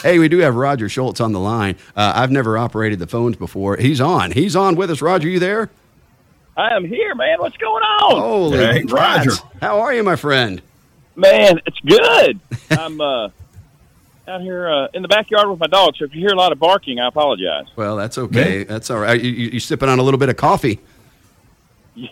Hey, we do have Roger Shultz on the line. Uh, I've never operated the phones before. He's on. He's on with us. Roger, you there? I am here, man. What's going on? Holy Hey, crap. Roger. How are you, my friend? Man, it's good. I'm uh, out here uh, in the backyard with my dog, so if you hear a lot of barking, I apologize. Well, that's okay. That's all right. You, you, you sipping on a little bit of coffee?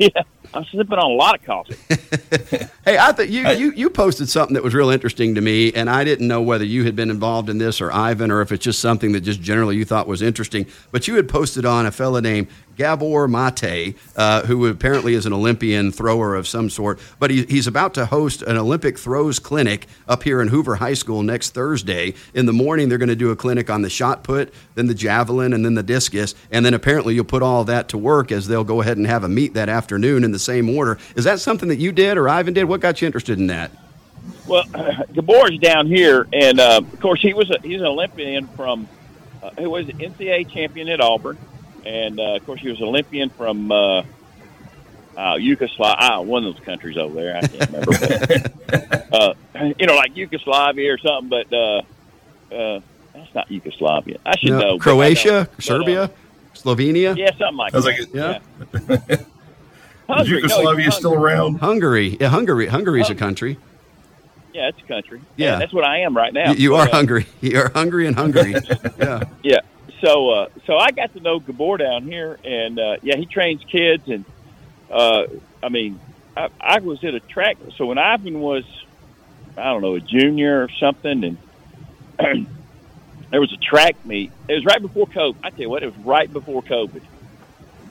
Yeah, I'm sipping on a lot of coffee. Hey, I thought you, you you posted something that was real interesting to me, and I didn't know whether you had been involved in this or Ivan, or if it's just something that just generally you thought was interesting. But you had posted on a fella named Gabor Mate, uh, who apparently is an Olympian thrower of some sort, but he, he's about to host an Olympic throws clinic up here in Hoover High School next Thursday. In the morning, they're going to do a clinic on the shot put, then the javelin, and then the discus, and then apparently you'll put all that to work as they'll go ahead and have a meet that afternoon in the same order. Is that something that you did or Ivan did? What got you interested in that? Well, Gabor's down here, and uh, of course he was a, he's an Olympian from uh, was an NCAA champion at Auburn, and uh, of course he was an Olympian from uh, uh, Yugoslavia, ah, one of those countries over there. I can't remember, but, uh, you know, like Yugoslavia or something. But uh, uh, that's not Yugoslavia. I should No, know. Croatia, don't. But, uh, Serbia, Slovenia, yeah, something like I was that. like, yeah. Is Hungary. No, Yugoslavia still around? Hungary. Yeah, Hungary. Hungary's a Oh. country. Yeah, it's a country. Yeah. And that's what I am right now. You, you are uh, hungry. You are hungry and hungry. yeah. Yeah. So uh, so I got to know Gabor down here, and uh, yeah, he trains kids, and uh, I mean, I, I was at a track. So when Ivan was, I don't know, a junior or something, and there was a track meet. It was right before COVID. I tell you what, it was right before COVID,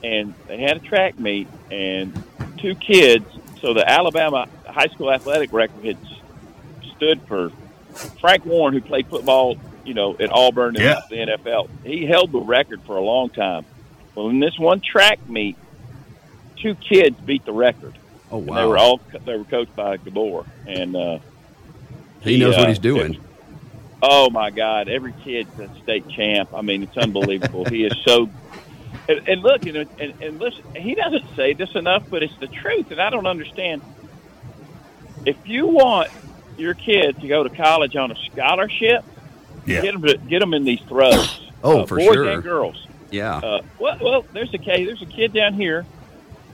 and they had a track meet, and two kids. So the Alabama high school athletic record had stood for Frank Warren, who played football, you know, at Auburn and Yeah. the NFL. He held the record for a long time. Well, in this one track meet, two kids beat the record. Oh And wow. they were all they were coached by Gabor, and uh, he knows what uh, he's doing. Oh my God! Every kid's a state champ. I mean, it's unbelievable. he is so. And, and look, you know, and, and listen, he doesn't say this enough, but it's the truth, and I don't understand. If you want your kid to go to college on a scholarship, Yeah. get them to, get them in these throws. Oh, uh, for boys sure. Boys and girls. Yeah. Uh, well, well, there's a case. There's a kid down here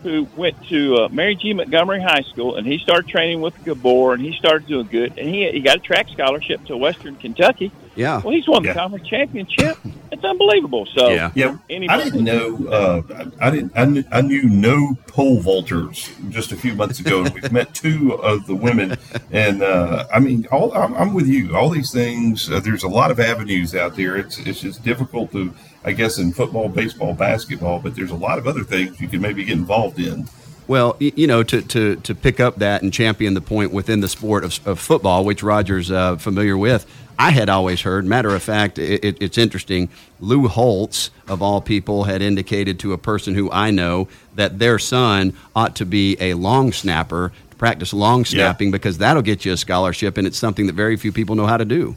who went to uh, Mary G. Montgomery High School, and he started training with Gabor, and he started doing good, and he he got a track scholarship to Western Kentucky. yeah. Well, he's won the Yeah. conference championship. It's unbelievable. So, Yeah. Yeah, Anybody- I didn't know. Uh, I didn't. I knew, I knew no pole vaulters just a few months ago, and we've met two of the women. And uh, I mean, all I'm, I'm with you. All these things. Uh, there's a lot of avenues out there. It's it's just difficult to, I guess, in football, baseball, basketball, but there's a lot of other things you can maybe get involved in. Well, you know, to, to, to pick up that and champion the point within the sport of, of football, which Roger's uh, familiar with, I had always heard. Matter of fact, it, it, it's interesting. Lou Holtz, of all people, had indicated to a person who I know that their son ought to be a long snapper, to practice long snapping, because that'll get you a scholarship, and it's something that very few people know how to do.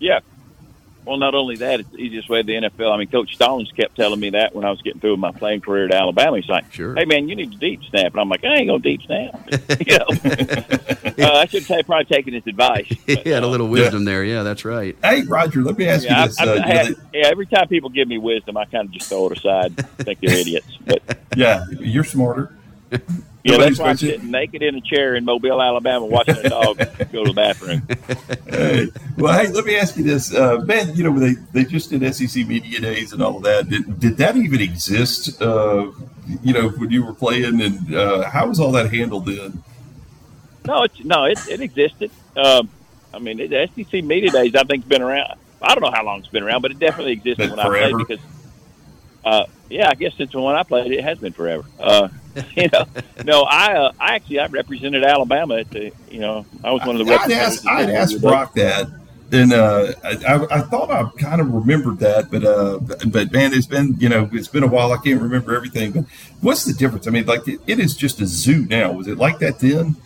yeah. Well, not only that, it's the easiest way to the NFL. I mean, Coach Stallings kept telling me that when I was getting through with my playing career at Alabama. He's like, Sure. "Hey, man, you need to deep snap," and I'm like, "I ain't gonna deep snap." you know, uh, I should have probably taken his advice. he had a little wisdom there. Yeah, that's right. Hey, Roger, let me ask Yeah, you this. I, uh, I had, that- yeah, every time people give me wisdom, I kind of just throw it aside. think they're idiots. But yeah, you're smarter. Yeah, Nobody's that's why I'm sitting naked in a chair in Mobile, Alabama, watching a dog go to the bathroom. Hey, well, hey, let me ask you this, uh, man. You know, they they just did SEC media days and all of that. Did, did that even exist? Uh, you know, when you were playing, and uh, how was all that handled then? No, it's, no, it, it existed. Um, I mean, it, the SEC media days, I think, has been around. I don't know how long it's been around, but it definitely existed when I played because, uh, yeah, I guess since when I played, it has been forever. Uh, you know, no, I, uh, I actually I represented Alabama at the, you know, I was one of the I'd asked, I'd asked Brock that, and uh, I, I, thought I kind of remembered that, but uh, but man, it's been you know it's been a while. I can't remember everything. But what's the difference? I mean, like it, it is just a zoo now. Was it like that then?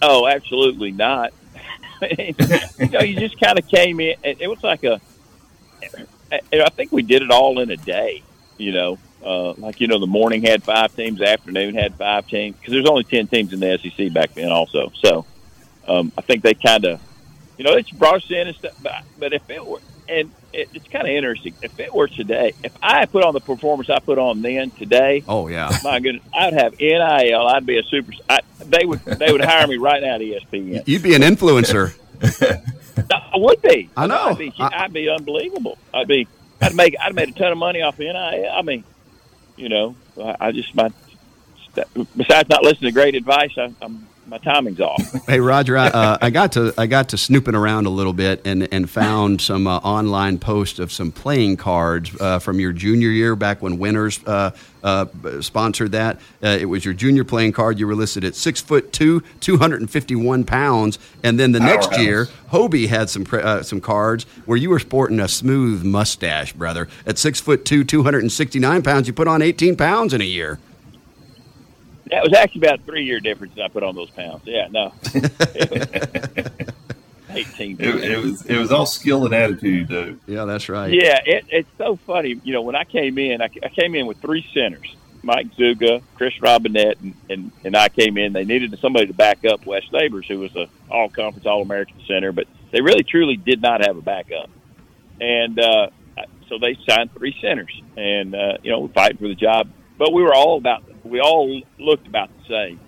Oh, absolutely not. you know, you just kind of came in. It, it was like a. I think we did it all in a day. You know, uh, like you know, the morning had five teams, the afternoon had five teams because there's only ten teams in the SEC back then, also. So, um, I think they kind of you know, it's brought us in and stuff. But, but if it were, and it, it's kind of interesting. If it were today, if I put on the performance I put on then today, oh yeah, my goodness, I'd have NIL. I'd be a super. I, they would they would hire me right now at ESPN. You'd be an influencer. I would be. I know. I'd be, I'd be unbelievable. I'd be. I'd make. I'd made a ton of money off NIL. I mean, you know, I, I just my. Besides not listening to great advice, I, I'm my timing's off. Hey Roger, I, uh, I, got to I got to snooping around a little bit and and found some uh, online posts of some playing cards uh, from your junior year back when Winners uh, uh, sponsored that. Uh, it was your junior playing card. You were listed at six foot two, two hundred and fifty one pounds, and then the next year, Hobie had some some cards where you were sporting a smooth mustache, brother. At six foot two, two hundred and sixty nine pounds, you put on eighteen pounds in a year. That was actually about three year difference that I put on those pounds. Yeah, no. Eighteen. It, it, was it was all skill and attitude, though. Yeah, that's right. Yeah, it, it's so funny. You know, when I came in, I, I came in with three centers: Mike Zuga, Chris Robinette, and, and and I came in. They needed somebody to back up Wes Neighbors, who was a All Conference All American center, but they really truly did not have a backup, and uh, so they signed three centers, and uh, you know, fighting for the job. But we were all about we all looked about the same,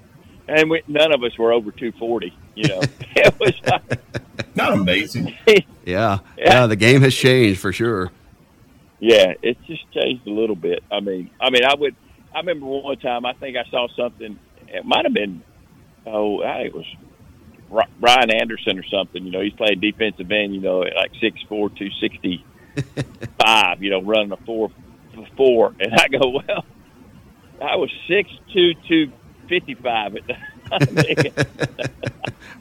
and we, none of us were over 240. You know, it was like, not amazing. yeah. yeah, yeah. The game has changed for sure. Yeah, it's just changed a little bit. I mean, I mean, I would. I remember one time. I think I saw something. It might have been. Oh, I think it was Ryan Anderson or something. You know, he's playing defensive end. You know, at like six four, two sixty five. You know, running a four four, and I go, well, I was six two two fifty five at the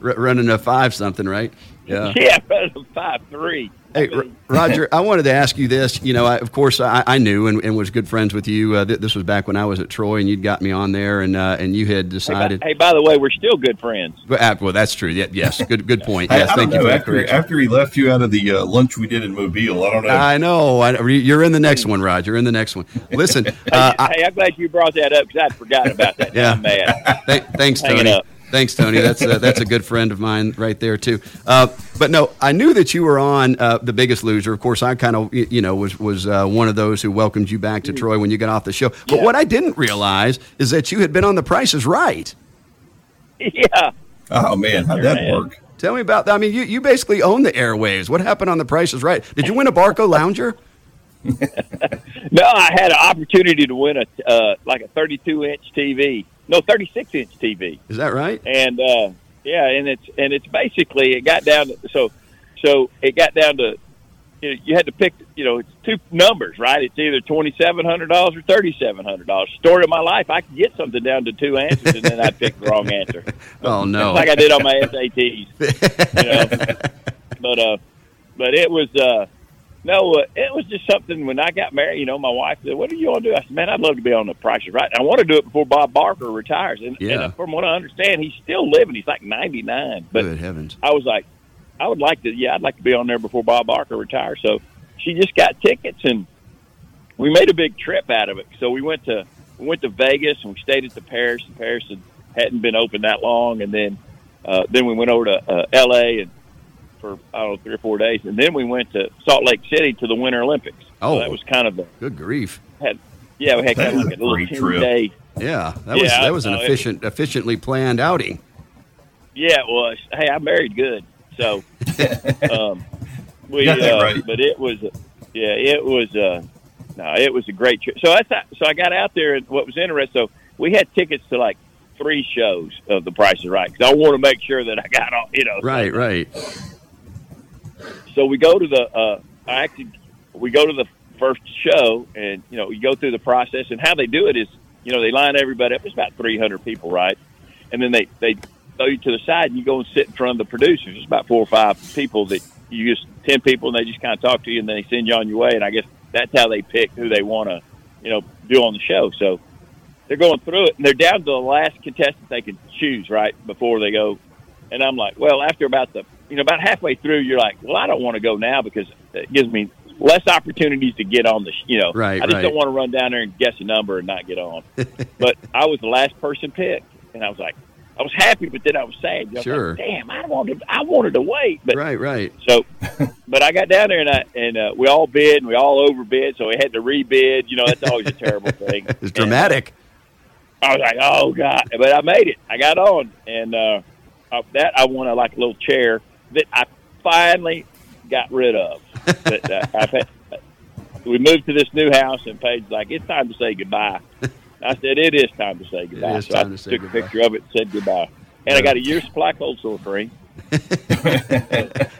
running a five something, right? Yeah, yeah, running a five three. Hey, Roger, I wanted to ask you this. You know, I, of course, I, I knew and, and, was good friends with you. Uh, th- this was back when I was at Troy, and you'd got me on there, and uh, and you had decided. Hey, by, hey, by the way, we're still good friends. Well, uh, well that's true. Yeah, yes, good good point. Yes, I, I thank you. Know, after after he left you out of the uh, lunch we did in Mobile, I don't know. I know. I, you're in the next one, Roger. In the next one. Listen. hey, uh, hey, I'm glad you brought that up because I'd forgotten about that. yeah. Th- thanks, Hanging Tony. Thanks, Tony. That's a, that's a good friend of mine right there too. Uh, but no, I knew that you were on uh, the Biggest Loser. Of course, I kind of you know was was uh, one of those who welcomed you back to Troy when you got off the show. But yeah. what I didn't realize is that you had been on The Price Is Right. Yeah. Oh man, how'd that work? Tell me about that. I mean, you, you basically own the airwaves. What happened on The Price Is Right? Did you win a Barcalounger? no, I had an opportunity to win a uh, like a 32 inch TV no 36 inch TV. Is that right? And uh, yeah, and it's and it's basically it got down to so so it got down to you, know, you had to pick you know it's two numbers right? It's either twenty seven hundred dollars or thirty seven hundred dollars. Story of my life I could get something down to two answers and then I'd pick the wrong answer. Oh no. Like I did on my SATs you know? But uh but it was uh no, uh, it was just something when I got married. You know, my wife said, "What do you want to do?" I said, "Man, I'd love to be on the Price is Right. I want to do it before Bob Barker retires." And, yeah. and from what I understand, he's still living. He's like ninety nine. But Good heavens! I was like, I would like to. Yeah, I'd like to be on there before Bob Barker retires. So she just got tickets, and we made a big trip out of it. So we went to we went to Vegas and we stayed at the Paris. And Paris had, hadn't been open that long, and then uh, then we went over to uh, L.A. and for I don't know three or four days, and then we went to Salt Lake City to the Winter Olympics. Oh, so that was kind of the good grief. Had yeah, we had that kind of like a little ten day. Yeah, that yeah, was that was an uh, efficient, it, efficiently planned outing. Yeah, it was. Hey, I married good, so um, we. Uh, right. But it was, yeah, it was. Uh, no, it was a great trip. So that's so I got out there, and what was interesting. So we had tickets to like three shows of The Price is Right because I want to make sure that I got all, you know. Right, right. So we go to the, uh, I actually, we go to the first show and, you know, you go through the process and how they do it is, you know, they line everybody up. It's about 300 people, right? And then they, they throw you to the side and you go and sit in front of the producers. It's about four or five people that you just, 10 people and they just kind of talk to you and then they send you on your way. And I guess that's how they pick who they want to, you know, do on the show. So they're going through it and they're down to the last contestant they can choose, right? Before they go. And I'm like, well, after about the you know, about halfway through, you're like, well, I don't want to go now because it gives me less opportunities to get on the, you know, right, I just right. don't want to run down there and guess a number and not get on. but I was the last person picked, and I was like, I was happy, but then I was sad. I was Sure. Like, Damn, I wanted I wanted to wait, but Right, right. so, but I got down there and I and uh, we all bid and we all overbid, so we had to rebid. You know, that's always a terrible thing. It's dramatic. I was like, oh god, but I made it. I got on, and uh, uh, that I won a like a little chair that I finally got rid of. but uh, I've had, we moved to this new house, and Paige's like, it's time to say goodbye. I said, it is time to say goodbye. is so time I to say took goodbye. a picture of it and said goodbye. And I got a year's supply of cold sore cream.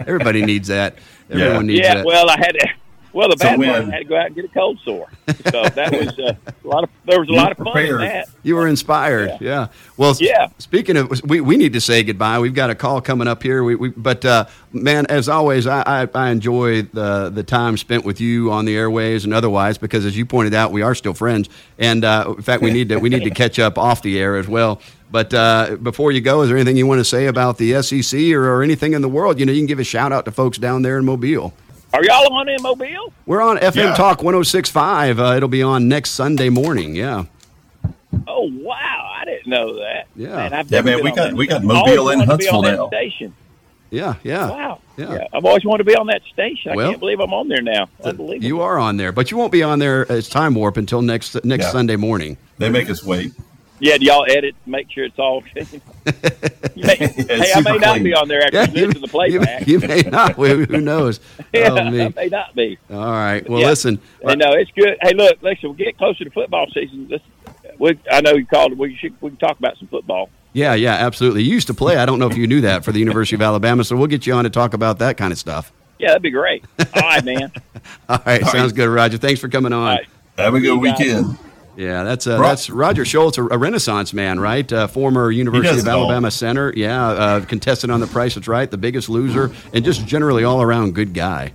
Everybody needs that. Yeah. Needs yeah, that. well, I had to. Well, the So bad part, when- I had to go out and get a cold sore. So that was uh, a lot of. There was a You lot of fun in that. You were inspired, yeah. Well, Yeah. Speaking of, we, we need to say goodbye. We've got a call coming up here. We, we but uh, man, as always, I, I, I enjoy the the time spent with you on the airways and otherwise because, as you pointed out, we are still friends. And uh, in fact, we need to we need to catch up off the air as well. But uh, before you go, is there anything you want to say about the SEC or, or anything in the world? You know, you can give a shout out to folks down there in Mobile. Are y'all on in Mobile? We're on FM Yeah. Talk 1065. Uh, it'll be on next Sunday morning. Yeah. Oh wow, I didn't know that. Yeah. man, I've Yeah, man, we got- we got Mobile always and wanted to be on Huntsville now. Station. Yeah. Yeah. Wow. Yeah. I've always wanted to be on that station. I Well, can't believe I'm on there now. Unbelievable. You are on there, but you won't be on there as time warp until next next Yeah. Sunday morning. They make us wait. Yeah, do y'all edit? Make sure it's all. You may- hey, I super may not be on there after you, to the playback. you may not. Who who knows? yeah, Oh, me. I may not be. All right. Well, Yeah. listen. Hey, uh, no, it's good. Hey, look, listen, we get closer to football season. Let's, we, I know you called. We should we can talk about some football. Yeah, yeah, absolutely. You used to play. I don't know if you knew that for the University of Alabama, so we'll get you on to talk about that kind of stuff. Yeah, that'd be great. All right, man. All right. All sounds right. good, Roger. Thanks for coming on. All right. Have a good You got weekend. Yeah, that's uh, that's Roger Shultz, a, Renaissance man, right? Uh, former University of all. Alabama center. Yeah, uh, contestant on The Price is Right, The Biggest Loser, and just generally all around good guy.